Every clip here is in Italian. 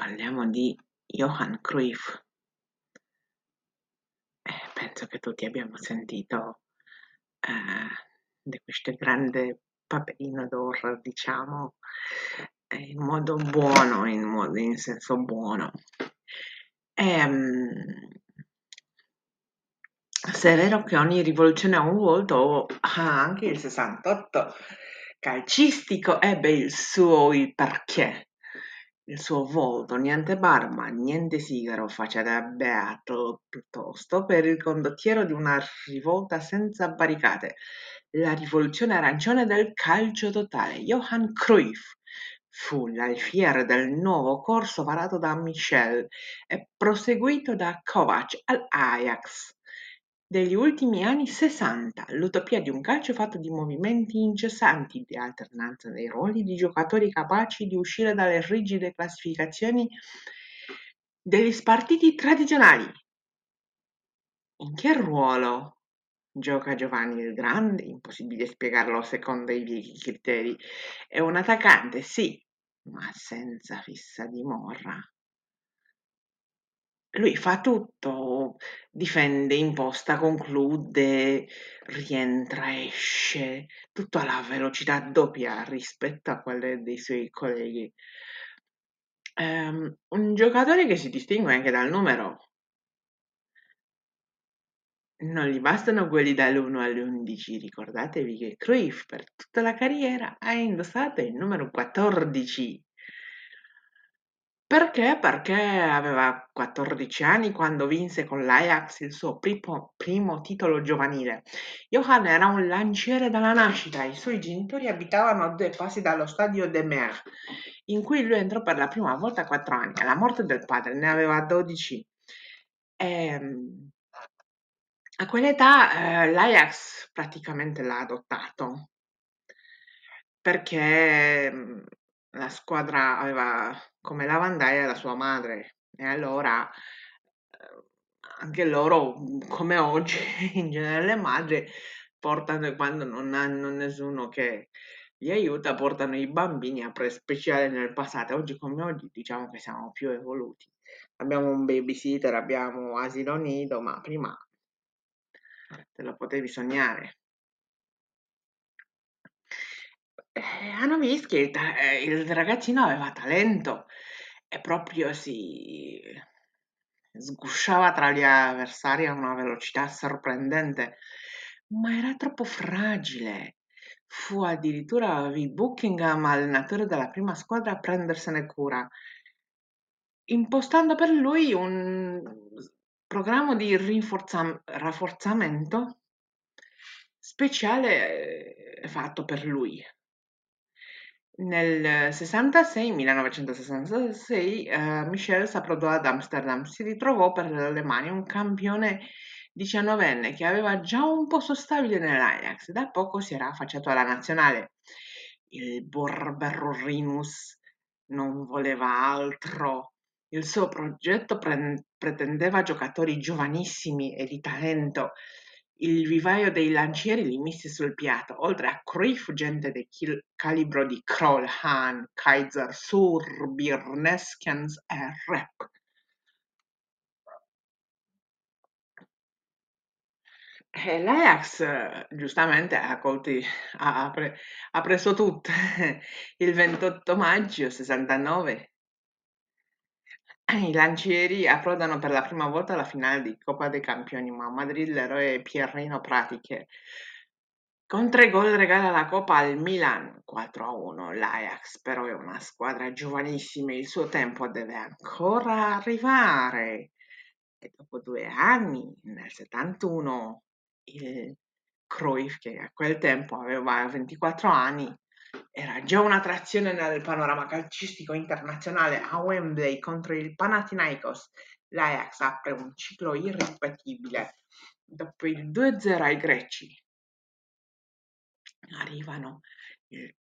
parliamo di Johan Cruyff. Eh, penso che tutti abbiamo sentito eh, di questo grande papelino d'oro, diciamo, eh, in modo buono, in, modo, in senso buono. E, um, se è vero che ogni rivoluzione ha un volto, anche il 68 calcistico ebbe il suo il perché il suo volto, niente barba, niente sigaro, da beato, piuttosto per il condottiero di una rivolta senza barricate, la rivoluzione arancione del calcio totale, Johan Cruyff. Fu l'alfiere del nuovo corso varato da Michel e proseguito da Kovac all'Ajax degli ultimi anni Sessanta, l'utopia di un calcio fatto di movimenti incessanti, di alternanza dei ruoli di giocatori capaci di uscire dalle rigide classificazioni degli spartiti tradizionali. In che ruolo gioca Giovanni il Grande? Impossibile spiegarlo secondo i vecchi criteri. È un attaccante, sì, ma senza fissa dimora. Lui fa tutto, difende, imposta, conclude, rientra, esce, tutto alla velocità doppia rispetto a quelle dei suoi colleghi. Um, un giocatore che si distingue anche dal numero. Non gli bastano quelli dall'1 all'11, ricordatevi che Cruyff per tutta la carriera ha indossato il numero 14. Perché? Perché aveva 14 anni quando vinse con l'Ajax il suo primo, primo titolo giovanile. Johan era un lanciere dalla nascita, i suoi genitori abitavano a due passi dallo stadio de Mer, in cui lui entrò per la prima volta a 4 anni. Alla morte del padre ne aveva 12. E, ehm, a quell'età eh, l'Ajax praticamente l'ha adottato perché mm, la squadra aveva come lavandaia la sua madre e allora eh, anche loro, come oggi, in genere le madri portano quando non hanno nessuno che li aiuta, portano i bambini a pre-speciale nel passato. Oggi come oggi diciamo che siamo più evoluti. Abbiamo un babysitter, abbiamo asilo nido, ma prima te lo potevi sognare. Eh, hanno visto che il, eh, il ragazzino aveva talento e proprio si sgusciava tra gli avversari a una velocità sorprendente, ma era troppo fragile. Fu addirittura Will Buckingham, allenatore della prima squadra, a prendersene cura, impostando per lui un programma di rinforzam- rafforzamento speciale eh, fatto per lui. Nel 66, 1966, eh, Michel s'approdò ad Amsterdam. Si ritrovò per le mani un campione diciannovenne che aveva già un posto stabile nell'Ajax. Da poco si era affacciato alla nazionale. Il Borberrinus non voleva altro. Il suo progetto pre- pretendeva giocatori giovanissimi e di talento il vivaio dei lancieri li mise sul piatto, oltre a Cruyff gente del calibro di Kroll, Hahn, Kaiser, Surbir, Neskens e Rep. E l'Ajax giustamente ha, colti, ha, pre, ha preso tutte. Il 28 maggio 69 i lancieri approdano per la prima volta alla finale di Coppa dei Campioni, ma a Madrid l'eroe Pierrino Pratiche con tre gol regala la Coppa al Milan 4-1. L'Ajax però è una squadra giovanissima e il suo tempo deve ancora arrivare. E dopo due anni, nel 71, il Cruyff, che a quel tempo aveva 24 anni, era già un'attrazione nel panorama calcistico internazionale a Wembley contro il Panathinaikos. L'Ajax apre un ciclo irripetibile. Dopo il 2-0 ai greci arrivano il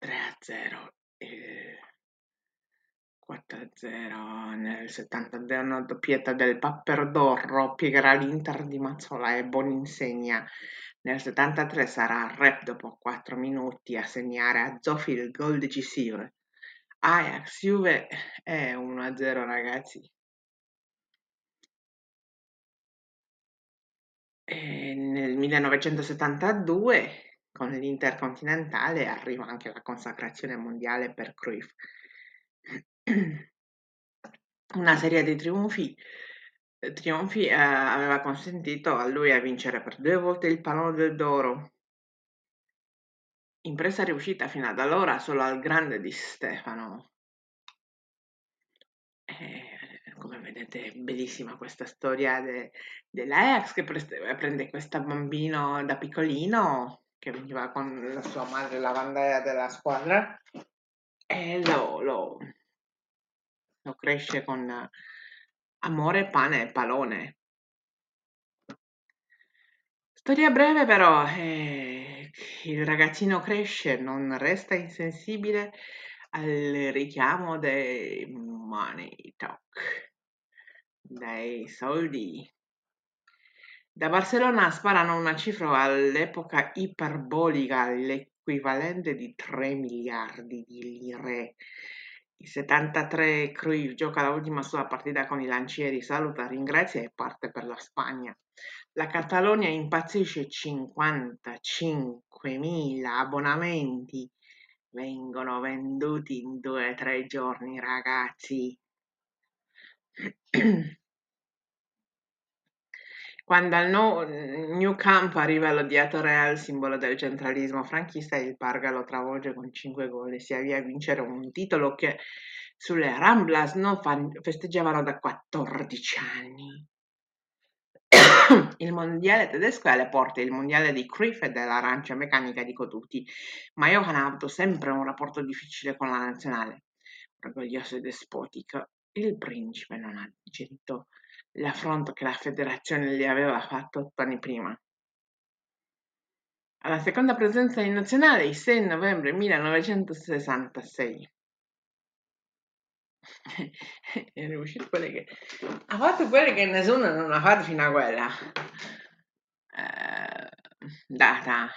3-0 il 4-0 nel 72 una doppietta del Papperdorro piegherà l'Inter di Mazzola e Boninsegna nel 73 sarà Rep dopo 4 minuti a segnare a Zofi il gol decisivo. Ajax Juve è 1-0 ragazzi. E nel 1972 con l'Intercontinentale arriva anche la consacrazione mondiale per Cruyff. Una serie di trionfi, trionfi eh, aveva consentito a lui a vincere per due volte il pallone d'oro. Impresa riuscita fino ad allora solo al grande di Stefano. Eh, come vedete è bellissima questa storia de, dell'Ajax che preste, prende questo bambino da piccolino che veniva con la sua madre lavandaia della squadra e lo, lo, lo cresce con amore, pane e pallone. Storia breve però, eh, il ragazzino cresce, non resta insensibile al richiamo dei money talk, dei soldi. Da Barcellona sparano una cifra all'epoca iperbolica, l'equivalente di 3 miliardi di lire. Il 73 Cruyff gioca l'ultima sua partita con i lancieri, saluta, ringrazia e parte per la Spagna. La Catalogna impazzisce 55.000 abbonamenti vengono venduti in due o tre giorni, ragazzi. Quando al no, New Camp arriva l'odiato Real, simbolo del centralismo franchista, il Parga lo travolge con 5 gol e si avvia a vincere un titolo che sulle Ramblas non festeggiavano da 14 anni. Il mondiale tedesco è alle porte, il mondiale di Cruyff e dell'arancia meccanica dico tutti, ma Johan ha avuto sempre un rapporto difficile con la nazionale, orgoglioso e despotico. Il principe non ha digerito l'affronto che la federazione gli aveva fatto otto anni prima. Alla seconda presenza in nazionale, il 6 novembre 1966. è riuscito quelle che ha fatto quelle che nessuno non ha fatto fino a quella eh, data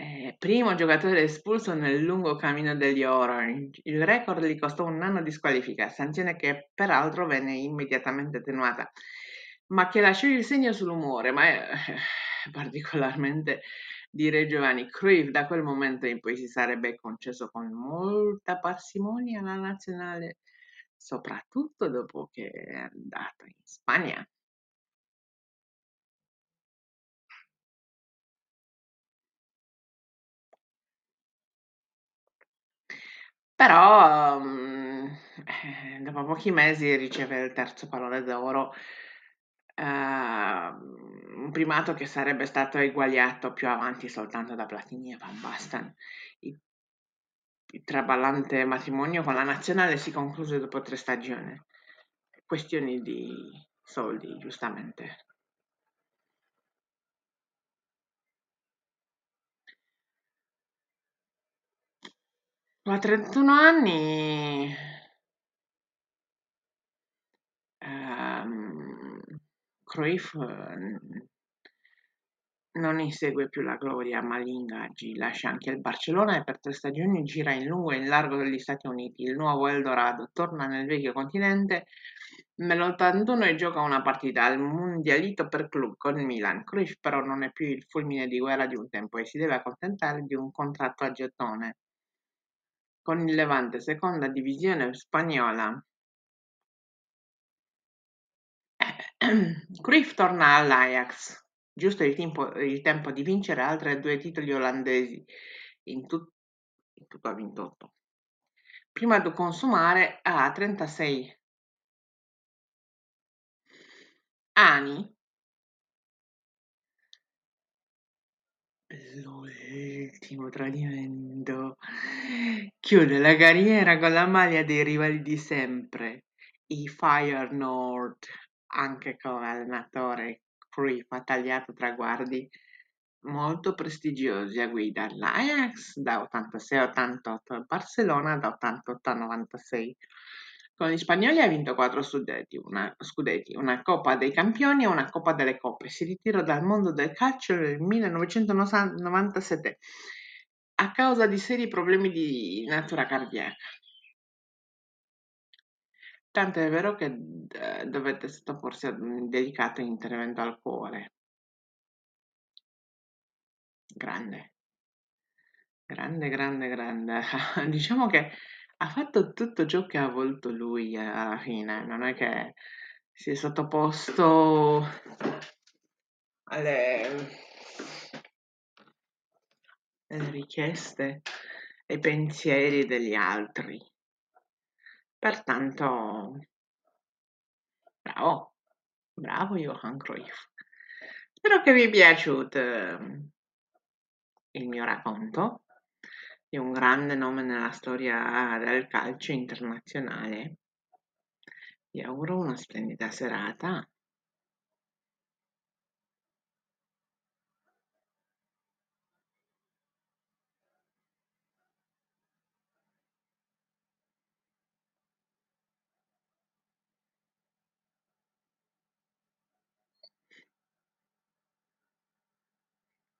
eh, primo giocatore espulso nel lungo cammino degli Orange. Il record gli costò un anno di squalifica, sanzione che peraltro venne immediatamente attenuata, ma che lasciò il segno sull'umore, ma è, eh, particolarmente dire Giovanni Cruyff da quel momento in poi si sarebbe concesso con molta parsimonia alla nazionale, soprattutto dopo che è andato in Spagna. Però um, dopo pochi mesi riceve il terzo pallone d'oro Ehm, un primato che sarebbe stato eguagliato più avanti soltanto da Platini e Van Basten. Il, il traballante matrimonio con la nazionale si concluse dopo tre stagioni. Questioni di soldi, giustamente. A 31 anni Cruyff eh, non insegue più la gloria, ma gli ingaggi. Lascia anche il Barcellona e per tre stagioni gira in lungo e in largo degli Stati Uniti. Il nuovo Eldorado torna nel vecchio continente nell'81 e gioca una partita al Mundialito per club con il Milan. Cruyff però non è più il fulmine di guerra di un tempo e si deve accontentare di un contratto a gettone. Con il Levante, seconda divisione spagnola, Cruyff torna all'Ajax, giusto il tempo, il tempo di vincere altri due titoli olandesi, in, tut- in tutto ha vinto 8. Prima di consumare a 36 anni l'ultimo tradimento chiude la carriera con la maglia dei rivali di sempre, i Fire North anche come allenatore Cruyff ha tagliato traguardi molto prestigiosi a guida l'Ajax da 86-88 e Barcellona da 88-96. Con gli spagnoli ha vinto quattro scudetti una, scudetti, una Coppa dei Campioni e una Coppa delle Coppe. Si ritirò dal mondo del calcio nel 1997. a causa di seri problemi di natura cardiaca. Tanto è vero che eh, dovette sottoporsi ad un delicato intervento al cuore. Grande, grande, grande, grande. diciamo che ha fatto tutto ciò che ha voluto lui eh, alla fine, non è che si è sottoposto alle, alle richieste e pensieri degli altri. Pertanto, bravo, bravo Johan Cruyff. Spero che vi è piaciuto ehm, il mio racconto di un grande nome nella storia del calcio internazionale. Vi auguro una splendida serata